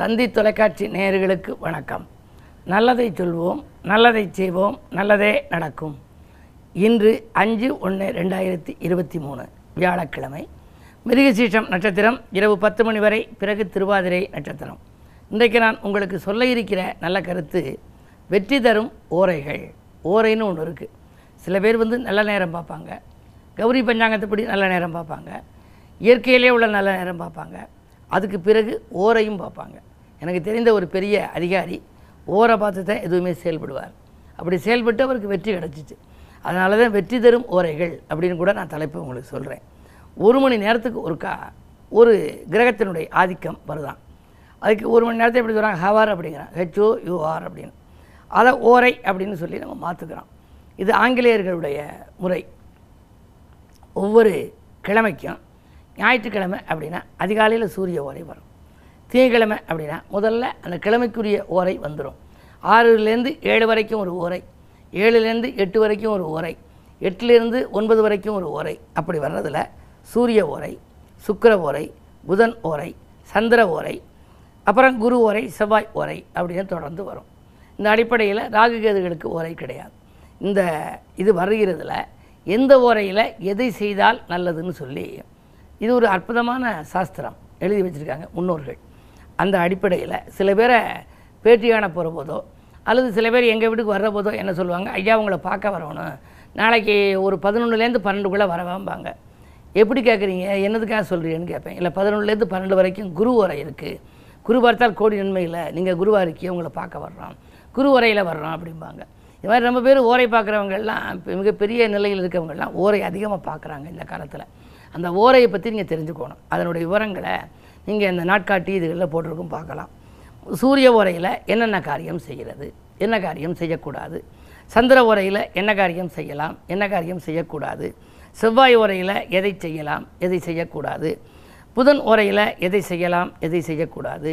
தந்தி தொலைக்காட்சி நேயர்களுக்கு வணக்கம். நல்லதை சொல்வோம் நல்லதை செய்வோம் நல்லதே நடக்கும். இன்று அஞ்சு ஒன்று ரெண்டாயிரத்தி இருபத்தி மூணு வியாழக்கிழமை. மிருகசீஷம் நட்சத்திரம் இரவு பத்து மணி வரை பிறகு திருவாதிரை நட்சத்திரம். இன்றைக்கு நான் உங்களுக்கு சொல்ல இருக்கிற நல்ல கருத்து வெற்றி தரும் ஓரைகள். ஓரைன்னு ஒன்று இருக்குது சில பேர் வந்து நல்ல நேரம் பார்ப்பாங்க. கௌரி பஞ்சாங்கத்தைப்படி நல்ல நேரம் பார்ப்பாங்க. இயற்கையிலே உள்ள நல்ல நேரம் பார்ப்பாங்க. அதுக்கு பிறகு ஓரையும் பார்ப்பாங்க. எனக்கு தெரிந்த ஒரு பெரிய அதிகாரி ஓரை பார்த்து தான் எதுவுமே செயல்படுவார். அப்படி செயல்பட்டு அவருக்கு வெற்றி கிடச்சிச்சு. அதனால தான் வெற்றி தரும் ஓரைகள் அப்படின்னு கூட நான் தலைப்பு உங்களுக்கு சொல்கிறேன் ஒரு மணி நேரத்துக்கு ஒருக்கா ஒரு கிரகத்தினுடைய ஆதிக்கம் வருதான். அதுக்கு ஒரு மணி நேரத்தை எப்படி சொல்கிறாங்க ஹவர் அப்படிங்கிறான் ஹெச்ஓ யூஆர் அப்படின்னு. அதை ஓரை அப்படின்னு சொல்லி நம்ம மாற்றுக்கிறோம் இது ஆங்கிலேயர்களுடைய முறை. ஒவ்வொரு கிழமைக்கும் ஞாயிற்றுக்கிழமை அப்படின்னா அதிகாலையில் சூரிய ஓரை வரும். திங்கக்கிழமை அப்படின்னா முதல்ல அந்த கிழமைக்குரிய ஓரை வந்துடும் ஆறுலேருந்து ஏழு வரைக்கும் ஒரு ஓரை ஏழுலேருந்து எட்டு வரைக்கும் ஒரு ஓரை எட்டுலேருந்து ஒன்பது வரைக்கும் ஒரு ஓரை. அப்படி வர்றதில் சூரிய ஓரை சுக்கர ஓரை புதன் ஓரை சந்திர ஓரை அப்புறம் குரு ஓரை செவ்வாய் ஓரை அப்படின்னு தொடர்ந்து வரும். இந்த அடிப்படையில் ராகு கேதுகளுக்கு ஓரை கிடையாது. இந்த இது வருகிறதுல எந்த ஓரையில் எதை செய்தால் நல்லதுன்னு சொல்லி இது ஒரு அற்புதமான சாஸ்திரம். எழுதி வச்சுருக்காங்க முன்னோர்கள். அந்த அடிப்படையில் சில பேரை பேட்டி காண போகிற போதோ அல்லது சில பேர் எங்கள் வீட்டுக்கு வர்ற போதோ என்ன சொல்லுவாங்க ஐயா உங்களை பார்க்க வரணும். நாளைக்கு ஒரு பதினொன்றுலேருந்து பன்னெண்டுக்குள்ளே வரவாம்பாங்க. எப்படி கேட்குறீங்க என்னதுக்காக சொல்கிறீங்கன்னு கேட்பேன் இல்லை பதினொன்றுலேருந்து பன்னெண்டு வரைக்கும் குரு உரை இருக்குது குரு பார்த்தால் கோடி நன்மை இல்லை நீங்கள் குருவாக இருக்கீங்க உங்களை பார்க்க வர்றோம். குரு உரையில் வர்றோம் அப்படிம்பாங்க. இது மாதிரி ரொம்ப பேர் ஓரை பார்க்குறவங்கெல்லாம் மிகப்பெரிய நிலையில் இருக்கிறவங்கெல்லாம் ஓரை அதிகமாக பார்க்குறாங்க இந்த காலத்தில். அந்த ஓரையை பற்றி நீங்கள் தெரிஞ்சுக்கணும். அதனுடைய விவரங்களை நீங்கள் இந்த நாட்காட்டி இதுகளில் போட்டிருக்கும் பார்க்கலாம். சூரிய ஓரையில் என்னென்ன காரியம் செய்கிறது? என்ன காரியம் செய்யக்கூடாது? சந்திர ஓரையில் என்ன காரியம் செய்யலாம்? என்ன காரியம் செய்யக்கூடாது? செவ்வாய் ஓரையில் எதை செய்யலாம்? எதை செய்யக்கூடாது? புதன் ஓரையில் எதை செய்யலாம்? எதை செய்யக்கூடாது?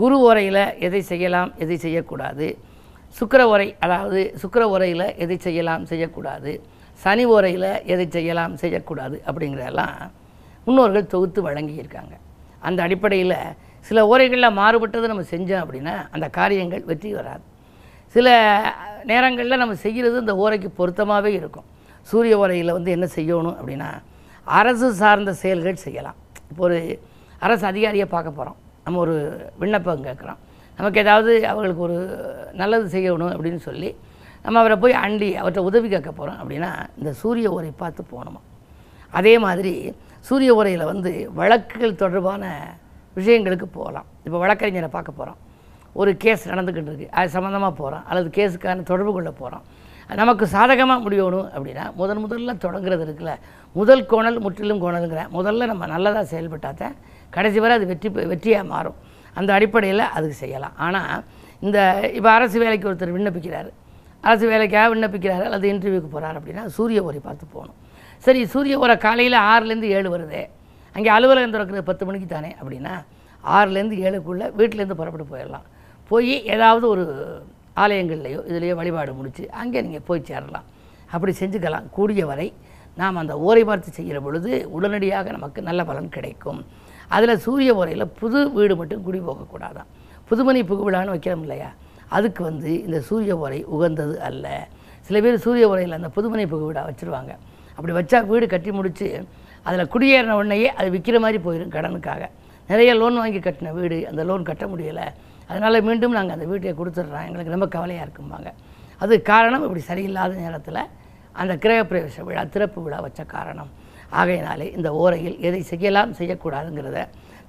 குரு ஓரையில் எதை செய்யலாம்? எதை செய்யக்கூடாது? சுக்கர உரை அதாவது சுக்கர உரையில் எதை செய்யலாம் செய்யக்கூடாது. சனி ஓரையில் எதை செய்யலாம் செய்யக்கூடாது அப்படிங்கிறதெல்லாம் முன்னோர்கள் தொகுத்து வழங்கியிருக்காங்க. அந்த அடிப்படையில் சில ஓரைகளில் மாறுபட்டதை நம்ம செஞ்சோம் அப்படின்னா அந்த காரியங்கள் வெற்றி வராது. சில நேரங்களில் நம்ம செய்கிறது இந்த ஓரைக்கு பொருத்தமாகவே இருக்கும். சூரிய உரையில் வந்து என்ன செய்யணும் அப்படின்னா அரசு சார்ந்த செயல்கள் செய்யலாம். இப்போ ஒரு அரசு அதிகாரியை பார்க்க போகிறோம் நம்ம ஒரு விண்ணப்பம் கேட்குறோம். நமக்கு ஏதாவது அவர்களுக்கு ஒரு நல்லது செய்யணும் அப்படின்னு சொல்லி நம்ம அவரை போய் அண்டி அவர்கிட்ட உதவி கேட்க போகிறோம் அப்படின்னா இந்த சூரிய உரை பார்த்து போகணுமா? அதே மாதிரி சூரிய உரையில் வந்து வழக்குகள் தொடர்பான விஷயங்களுக்கு போகலாம். இப்போ வழக்கறிஞரை பார்க்க போகிறோம் ஒரு கேஸ் நடந்துக்கிட்டு இருக்குது அது சம்மந்தமாக போகிறோம் அல்லது கேஸுக்கான தொடர்பு கொள்ள போகிறோம் நமக்கு சாதகமாக முடியணும் அப்படின்னா முதன் முதல்ல தொடங்குறது இருக்குல்ல. முதல் கோணல் முற்றிலும் கோணலுங்கிற. முதல்ல நம்ம நல்லதாக செயல்பட்டால் தான் கடைசி வரை அது வெற்றி வெற்றியாக மாறும். அந்த அடிப்படையில் அதுக்கு செய்யலாம். ஆனால் இந்த இப்போ அரசு வேலைக்கு ஒருத்தர் விண்ணப்பிக்கிறார். அரசு வேலைக்காக விண்ணப்பிக்கிறார் அல்லது இன்டர்வியூக்கு போகிறார் அப்படின்னா சூரிய ஓரை பார்த்து போகணும். சரி சூரிய ஓரை காலையில் ஆறுலேருந்து ஏழு வருது. அங்கே அலுவலகம் திறக்கிறது பத்து மணிக்கு தானே அப்படின்னா ஆறுலேருந்து ஏழுக்குள்ளே வீட்டிலேருந்து புறப்பட்டு போயிடலாம். போய் ஏதாவது ஒரு ஆலயங்கள்லையோ இதுலேயோ வழிபாடு முடித்து அங்கே நீங்கள் போய் சேரலாம். அப்படி செஞ்சுக்கலாம். கூடிய வரை நாம் அந்த ஓரை பார்த்து செய்கிற பொழுது உடனடியாக நமக்கு நல்ல பலன் கிடைக்கும். அதில் சூரிய உரையில் புது வீடு மட்டும் குடி போகக்கூடாதான் புதுமணி புகுவிழான்னு வைக்கிறோம் இல்லையா? அதுக்கு வந்து இந்த சூரிய உரை உகந்தது அல்ல. சில பேர் சூரிய உரையில் அந்த புதுமனை புகுவிழா வச்சுருவாங்க. அப்படி வச்சா வீடு கட்டி முடித்து அதில் குடியேறின உடனேயே அது விற்கிற மாதிரி போயிடும் கடனுக்காக. நிறைய லோன் வாங்கி கட்டின வீடு அந்த லோன் கட்ட முடியலை. அதனால் மீண்டும் நாங்கள் அந்த வீட்டை கொடுத்துட்றோம். எங்களுக்கு ரொம்ப கவலையாக இருக்கும்பாங்க. அது காரணம் இப்படி சரியில்லாத நேரத்தில் அந்த கிரகப்பிரவேச விழா திறப்பு விழா வச்ச காரணம். ஆகையினாலே இந்த ஓரையில் எதை செய்யலாம் செய்யக்கூடாதுங்கிறத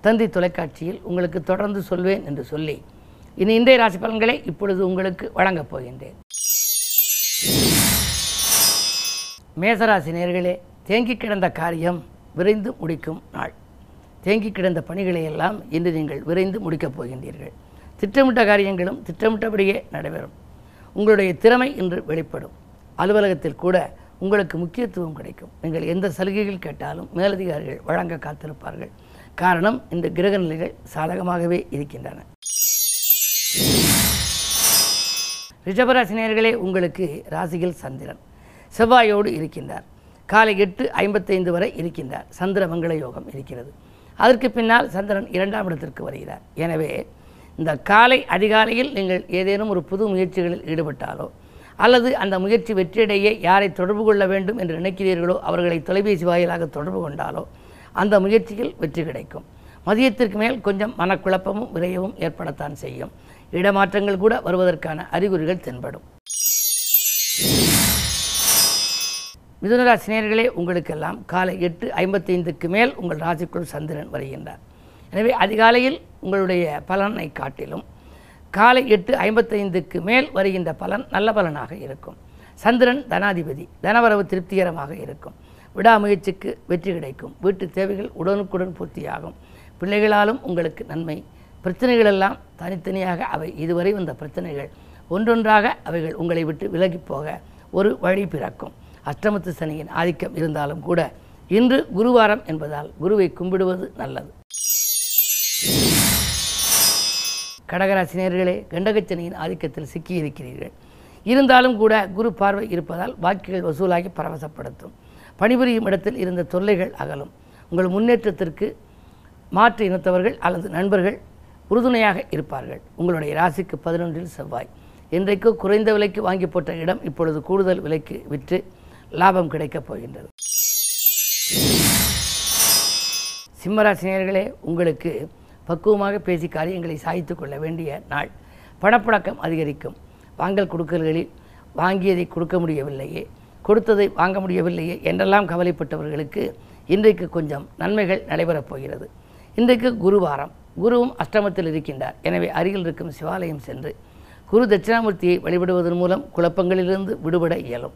தந்தி தொலைக்காட்சியில் உங்களுக்கு தொடர்ந்து சொல்வேன் என்று சொல்லி இனி இன்றைய ராசி பலன்களை இப்பொழுது உங்களுக்கு வழங்கப் போகின்றேன். மேசராசி நேர்களே தேங்கி கிடந்த காரியம் விரைந்து முடிக்கும் நாள். தேங்கி கிடந்த பணிகளை எல்லாம் இன்று நீங்கள் விரைந்து முடிக்கப் போகின்றீர்கள். திட்டமிட்ட காரியங்களும் திட்டமிட்டபடியே நடைபெறும். உங்களுடைய திறமை இன்று வெளிப்படும். அலுவலகத்தில் கூட உங்களுக்கு முக்கியத்துவம் கிடைக்கும். நீங்கள் எந்த சலுகைகள் கேட்டாலும் மேலதிகாரிகள் வழங்க காத்திருப்பார்கள். காரணம் இந்த கிரக நிலைகள் சாதகமாகவே இருக்கின்றன. ரிஷபராசினியர்களே உங்களுக்கு ராசியில் சந்திரன். செவ்வாயோடு இருக்கின்றார். காலை எட்டு ஐம்பத்தைந்து வரை இருக்கின்றார். சந்திர மங்கள யோகம் இருக்கிறது. அதற்கு பின்னால் சந்திரன் இரண்டாம் இடத்திற்கு வருகிறார். எனவே இந்த காலை அதிகாலையில் நீங்கள் ஏதேனும் ஒரு புது முயற்சிகளில் ஈடுபட்டாலோ அல்லது அந்த முயற்சி வெற்றியடைய யாரை தொடர்பு கொள்ள வேண்டும் என்று நினைக்கிறீர்களோ அவர்களை தொலைபேசி வாயிலாக தொடர்பு கொண்டாலோ அந்த முயற்சியில் வெற்றி கிடைக்கும். மதியத்திற்கு மேல் கொஞ்சம் மனக்குழப்பமும் விரையவும் ஏற்படத்தான் செய்யும். இடமாற்றங்கள் கூட வருவதற்கான அறிகுறிகள் தென்படும். மிதுனராசினியர்களே உங்களுக்கெல்லாம் காலை எட்டு ஐம்பத்தைந்துக்கு மேல் உங்கள் ராசிக்குள் சந்திரன் வருகின்றார். எனவே அதிகாலையில் உங்களுடைய பலனை காட்டிலும் காலை எட்டு ஐம்பத்தைந்துக்கு மேல் வருகின்ற பலன் நல்ல பலனாக இருக்கும். சந்திரன் தனாதிபதி தனவரவு திருப்திகரமாக இருக்கும். விடாமுயற்சிக்கு வெற்றி கிடைக்கும். வீட்டு தேவைகள் உடனுக்குடன் பூர்த்தியாகும். பிள்ளைகளாலும் உங்களுக்கு நன்மை. பிரச்சனைகளெல்லாம் தனித்தனியாக அவை இதுவரை வந்த பிரச்சனைகள். ஒன்றொன்றாக அவைகள் உங்களை விட்டு விலகி போக ஒரு வழி பிறக்கும். அஷ்டமத்து சனியின் ஆதிக்கம் இருந்தாலும் கூட இன்று குருவாரம் என்பதால் குருவை கும்பிடுவது நல்லது. கடகராசினியர்களே கண்டகச்சனையின் ஆதிக்கத்தில் சிக்கியிருக்கிறீர்கள். இருந்தாலும் கூட குரு பார்வை இருப்பதால் வாக்குகள் வசூலாகி பரவசப்படுத்தும். பணிபுரியும் இடத்தில் இருந்த தொல்லைகள் அகலும். உங்கள் முன்னேற்றத்திற்கு மாற்று இனத்தவர்கள் அல்லது நண்பர்கள் உறுதுணையாக இருப்பார்கள். உங்களுடைய ராசிக்கு பதினொன்றில் செவ்வாய். இன்றைக்கு குறைந்த விலைக்கு வாங்கி போட்ட இடம் இப்பொழுது கூடுதல் விலைக்கு விற்று லாபம் கிடைக்கப் போகின்றது. சிம்மராசினியர்களே உங்களுக்கு பக்குவமாக பேசி காரியங்களை சாய்த்து கொள்ள வேண்டிய நாள். பணப்புழக்கம் அதிகரிக்கும். வாங்கல் கொடுக்கல்களில் வாங்கியதை கொடுக்க முடியவில்லையே. கொடுத்ததை வாங்க முடியவில்லையே என்றெல்லாம் கவலைப்பட்டவர்களுக்கு இன்றைக்கு கொஞ்சம் நன்மைகள் நடைபெறப் போகிறது. இன்றைக்கு குருவாரம். குருவும் அஷ்டமத்தில் இருக்கின்றார். எனவே அருகில் இருக்கும் சிவாலயம் சென்று குரு தட்சிணாமூர்த்தியை வழிபடுவதன் மூலம் குழப்பங்களிலிருந்து விடுபட இயலும்.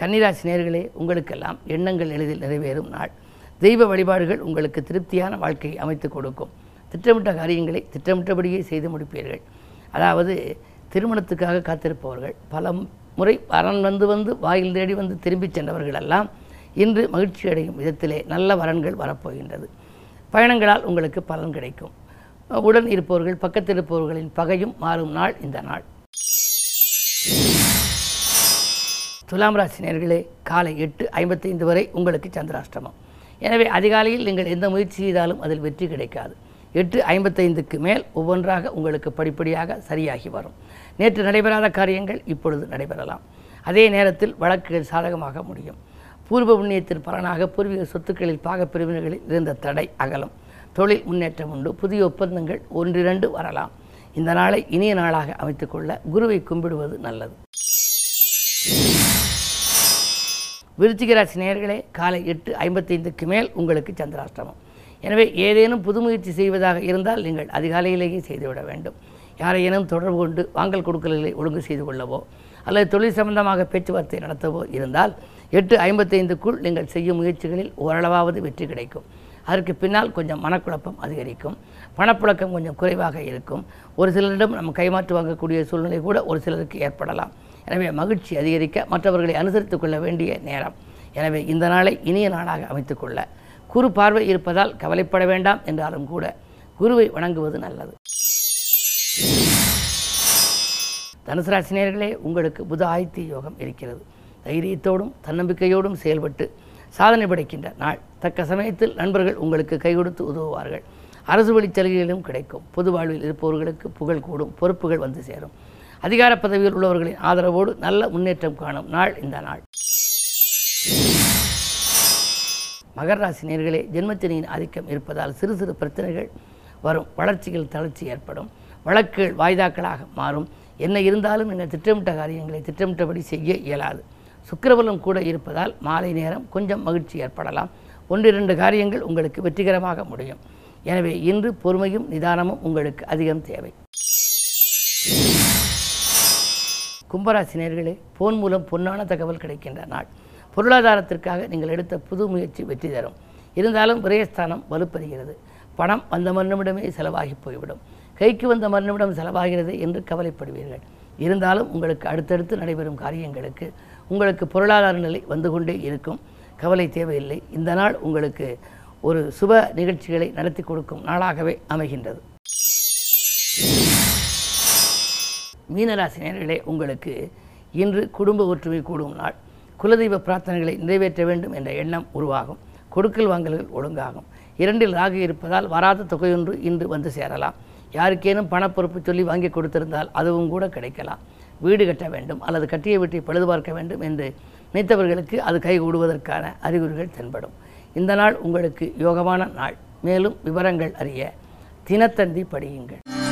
கன்னிராசி நேர்களே உங்களுக்கெல்லாம் எண்ணங்கள் எளிதில் நிறைவேறும் நாள். தெய்வ வழிபாடுகள் உங்களுக்கு திருப்தியான வாழ்க்கையை அமைத்து கொடுக்கும். திட்டமிட்ட காரியங்களை திட்டமிட்டபடியே செய்து முடிப்பீர்கள். அதாவது திருமணத்துக்காக காத்திருப்பவர்கள் பல முறை வரன் வந்து வந்து வாயில் தேடி வந்து திரும்பிச் சென்றவர்கள் எல்லாம் இன்று மகிழ்ச்சி அடையும் விதத்திலே நல்ல வரன்கள் வரப்போகின்றது. பயணங்களால் உங்களுக்கு பலன் கிடைக்கும். உடன் இருப்பவர்கள் பக்கத்தில் இருப்பவர்களின் பகையும் மாறும் நாள் இந்த நாள். துலாம் ராசி நேர்களே காலை எட்டு ஐம்பத்தைந்து வரை உங்களுக்கு சந்திராஷ்டமம். எனவே அதிகாலையில் நீங்கள் எந்த முயற்சி செய்தாலும் அதில் வெற்றி கிடைக்காது. எட்டு ஐம்பத்தைந்துக்கு மேல் ஒவ்வொன்றாக உங்களுக்கு படிப்படியாக சரியாகி வரும். நேற்று நடைபெறாத காரியங்கள் இப்பொழுது நடைபெறலாம். அதே நேரத்தில் வழக்குகள் சாதகமாக முடியும். பூர்வ புண்ணியத்தின் பலனாக பூர்வீக சொத்துக்களில் பாகப்பிரிவினர்களில் இருந்த தடை அகலும். தொழில் முன்னேற்றம் உண்டு. புதிய ஒப்பந்தங்கள் ஒன்றிரண்டு வரலாம். இந்த நாளை இனிய நாளாக அமைத்துக்கொள்ள குருவை கும்பிடுவது நல்லது. விருச்சிகராசி நேர்களே காலை எட்டு ஐம்பத்தைந்துக்கு மேல் உங்களுக்கு சந்திராஷ்டமம். எனவே ஏதேனும் புது முயற்சி செய்வதாக இருந்தால் நீங்கள் அதிகாலையிலேயே செய்துவிட வேண்டும். யாரையேனும் தொடர்பு கொண்டு வாங்கல் கொடுக்கல்களை ஒழுங்கு செய்து கொள்ளவோ அல்லது தொழில் சம்பந்தமாக பேச்சுவார்த்தை நடத்தவோ இருந்தால் எட்டு ஐம்பத்தைந்துக்குள் நீங்கள் செய்யும் முயற்சிகளில் ஓரளவாவது வெற்றி கிடைக்கும். அதற்கு பின்னால் கொஞ்சம் மனக்குழப்பம் அதிகரிக்கும். பணப்புழக்கம் கொஞ்சம் குறைவாக இருக்கும். ஒரு சிலரிடம் நம்ம கைமாற்று வாங்கக்கூடிய சூழ்நிலை கூட ஒரு சிலருக்கு ஏற்படலாம். எனவே மகிழ்ச்சி அதிகரிக்க மற்றவர்களை அனுசரித்து கொள்ள வேண்டிய நேரம். எனவே இந்த நாளை இனிய நாளாக அமைத்துக்கொள்ள குரு பார்வை இருப்பதால் கவலைப்பட வேண்டாம் என்றாலும் கூட குருவை வணங்குவது நல்லது. தனுசு ராசினியர்களே உங்களுக்கு புத ஆயத்தி யோகம் இருக்கிறது. தைரியத்தோடும் தன்னம்பிக்கையோடும் செயல்பட்டு சாதனை படைக்கின்ற நாள். தக்க சமயத்தில் நண்பர்கள் உங்களுக்கு கை கொடுத்து உதவுவார்கள். அரசு வழி சலுகைகளும் கிடைக்கும். பொது வாழ்வில் இருப்பவர்களுக்கு புகழ் கூடும். பொறுப்புகள் வந்து சேரும். அதிகார பதவியில் உள்ளவர்களின் ஆதரவோடு நல்ல முன்னேற்றம் காணும் நாள் இந்த நாள். மகர ராசி நேர்களே ஜென்மத்தினியின் ஆதிக்கம் இருப்பதால் சிறு சிறு பிரச்சனைகள் வரும். வளர்ச்சியில் தளர்ச்சி ஏற்படும். வழக்குகள் வாய்தாக்களாக மாறும். என்ன இருந்தாலும் நீங்கள் திட்டமிட்ட காரியங்களை திட்டமிட்டபடி செய்ய இயலாது. சுக்கிரபலம் கூட இருப்பதால் மாலை நேரம் கொஞ்சம் மகிழ்ச்சி ஏற்படலாம். ஒன்றிரண்டு காரியங்கள் உங்களுக்கு வெற்றிகரமாக முடியும். எனவே இன்று பொறுமையும் நிதானமும் உங்களுக்கு அதிகம் தேவை. கும்பராசி நேர்களே போன் மூலம் பொன்னான தகவல் கிடைக்கின்ற நாள். பொருளாதாரத்திற்காக நீங்கள் எடுத்த புது முயற்சி வெற்றி தரும். இருந்தாலும் விரயஸ்தானம் வலுப்பெறுகிறது. பணம் வந்த மறுநிமிடமே செலவாகி போய்விடும். கைக்கு வந்த மறுநிமிடம் செலவாகிறது என்று கவலைப்படுவீர்கள். இருந்தாலும் உங்களுக்கு அடுத்தடுத்து நடைபெறும் காரியங்களுக்கு உங்களுக்கு பொருளாதார நிலை வந்து கொண்டே இருக்கும். கவலை தேவையில்லை. இந்த நாள் உங்களுக்கு ஒரு சுப நிகழ்ச்சிகளை நடத்தி கொடுக்கும் நாளாகவே அமைகின்றது. மீனராசி நேர்களே உங்களுக்கு இன்று குடும்ப ஒற்றுமை கூடும் நாள். குலதெய்வ பிரார்த்தனைகளை நிறைவேற்ற வேண்டும் என்ற எண்ணம் உருவாகும். கொடுக்கல் வாங்கல்கள் ஒழுங்காகும். இரண்டில் ராகு இருப்பதால் வராத தொகையொன்று இன்று வந்து சேரலாம். யாருக்கேனும் பணப்பொறுப்பு சொல்லி வாங்கி கொடுத்திருந்தால் அதுவும் கூட கிடைக்கலாம். வீடு கட்ட வேண்டும் அல்லது கட்டிய வீட்டை பழுது பார்க்க வேண்டும் என்று நினைத்தவர்களுக்கு அது கைகூடுவதற்கான அறிகுறிகள் தென்படும். இந்த நாள் உங்களுக்கு யோகமான நாள். மேலும் விவரங்கள் அறிய தினத்தந்தி படியுங்கள்.